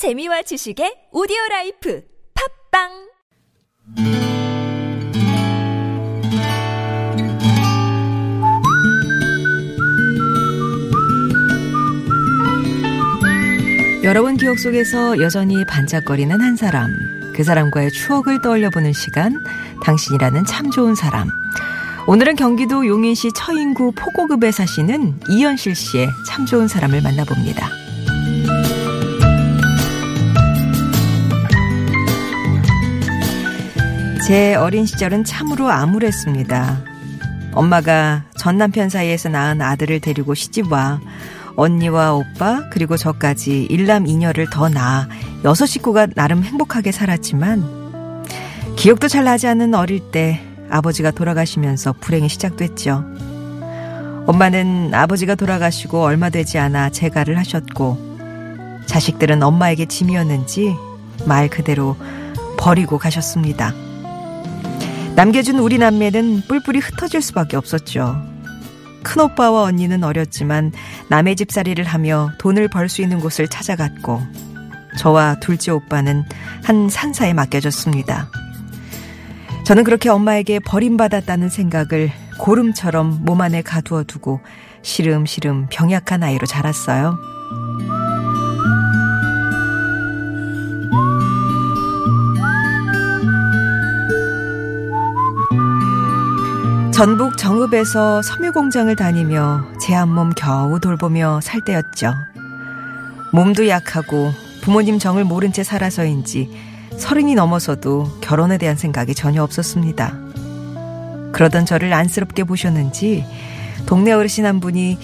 재미와 지식의 오디오 라이프 팟빵 여러분 기억 속에서 여전히 반짝거리는 한 사람. 그 사람과의 추억을 떠올려보는 시간. 당신이라는 참 좋은 사람. 오늘은 경기도 용인시 처인구 포곡읍에 사시는 이현실 씨의 참 좋은 사람을 만나봅니다. 제 어린 시절은 참으로 암울했습니다. 엄마가 전 남편 사이에서 낳은 아들을 데리고 시집와 언니와 오빠 그리고 저까지 일남 이녀를 더 낳아 여섯 식구가 나름 행복하게 살았지만 기억도 잘 나지 않는 어릴 때 아버지가 돌아가시면서 불행이 시작됐죠. 엄마는 아버지가 돌아가시고 얼마 되지 않아 재가를 하셨고 자식들은 엄마에게 짐이었는지 말 그대로 버리고 가셨습니다. 남겨준 우리 남매는 뿔뿔이 흩어질 수밖에 없었죠. 큰오빠와 언니는 어렸지만 남의 집살이를 하며 돈을 벌 수 있는 곳을 찾아갔고 저와 둘째 오빠는 한 산사에 맡겨졌습니다. 저는 그렇게 엄마에게 버림받았다는 생각을 고름처럼 몸 안에 가두어 두고 시름시름 병약한 아이로 자랐어요. 전북 정읍에서 섬유공장을 다니며 제 한 몸 겨우 돌보며 살 때였죠. 몸도 약하고 부모님 정을 모른 채 살아서인지 서른이 넘어서도 결혼에 대한 생각이 전혀 없었습니다. 그러던 저를 안쓰럽게 보셨는지 동네 어르신 한 분이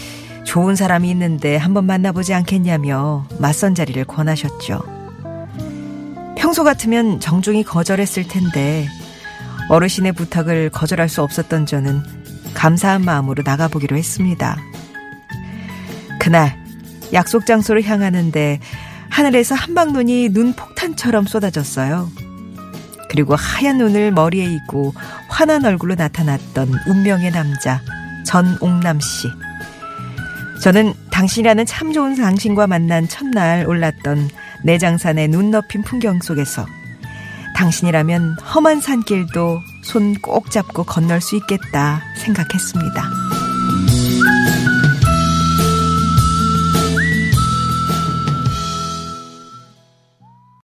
좋은 사람이 있는데 한번 만나보지 않겠냐며 맞선 자리를 권하셨죠. 평소 같으면 정중히 거절했을 텐데 어르신의 부탁을 거절할 수 없었던 저는 감사한 마음으로 나가보기로 했습니다. 그날 약속 장소를 향하는데 하늘에서 한방눈이 눈 폭탄처럼 쏟아졌어요. 그리고 하얀 눈을 머리에 이고 환한 얼굴로 나타났던 운명의 남자 전옥남 씨. 저는 당신이라는 참 좋은 당신과 만난 첫날 올랐던 내장산의 눈 높인 풍경 속에서 당신이라면 험한 산길도 손 꼭 잡고 건널 수 있겠다 생각했습니다.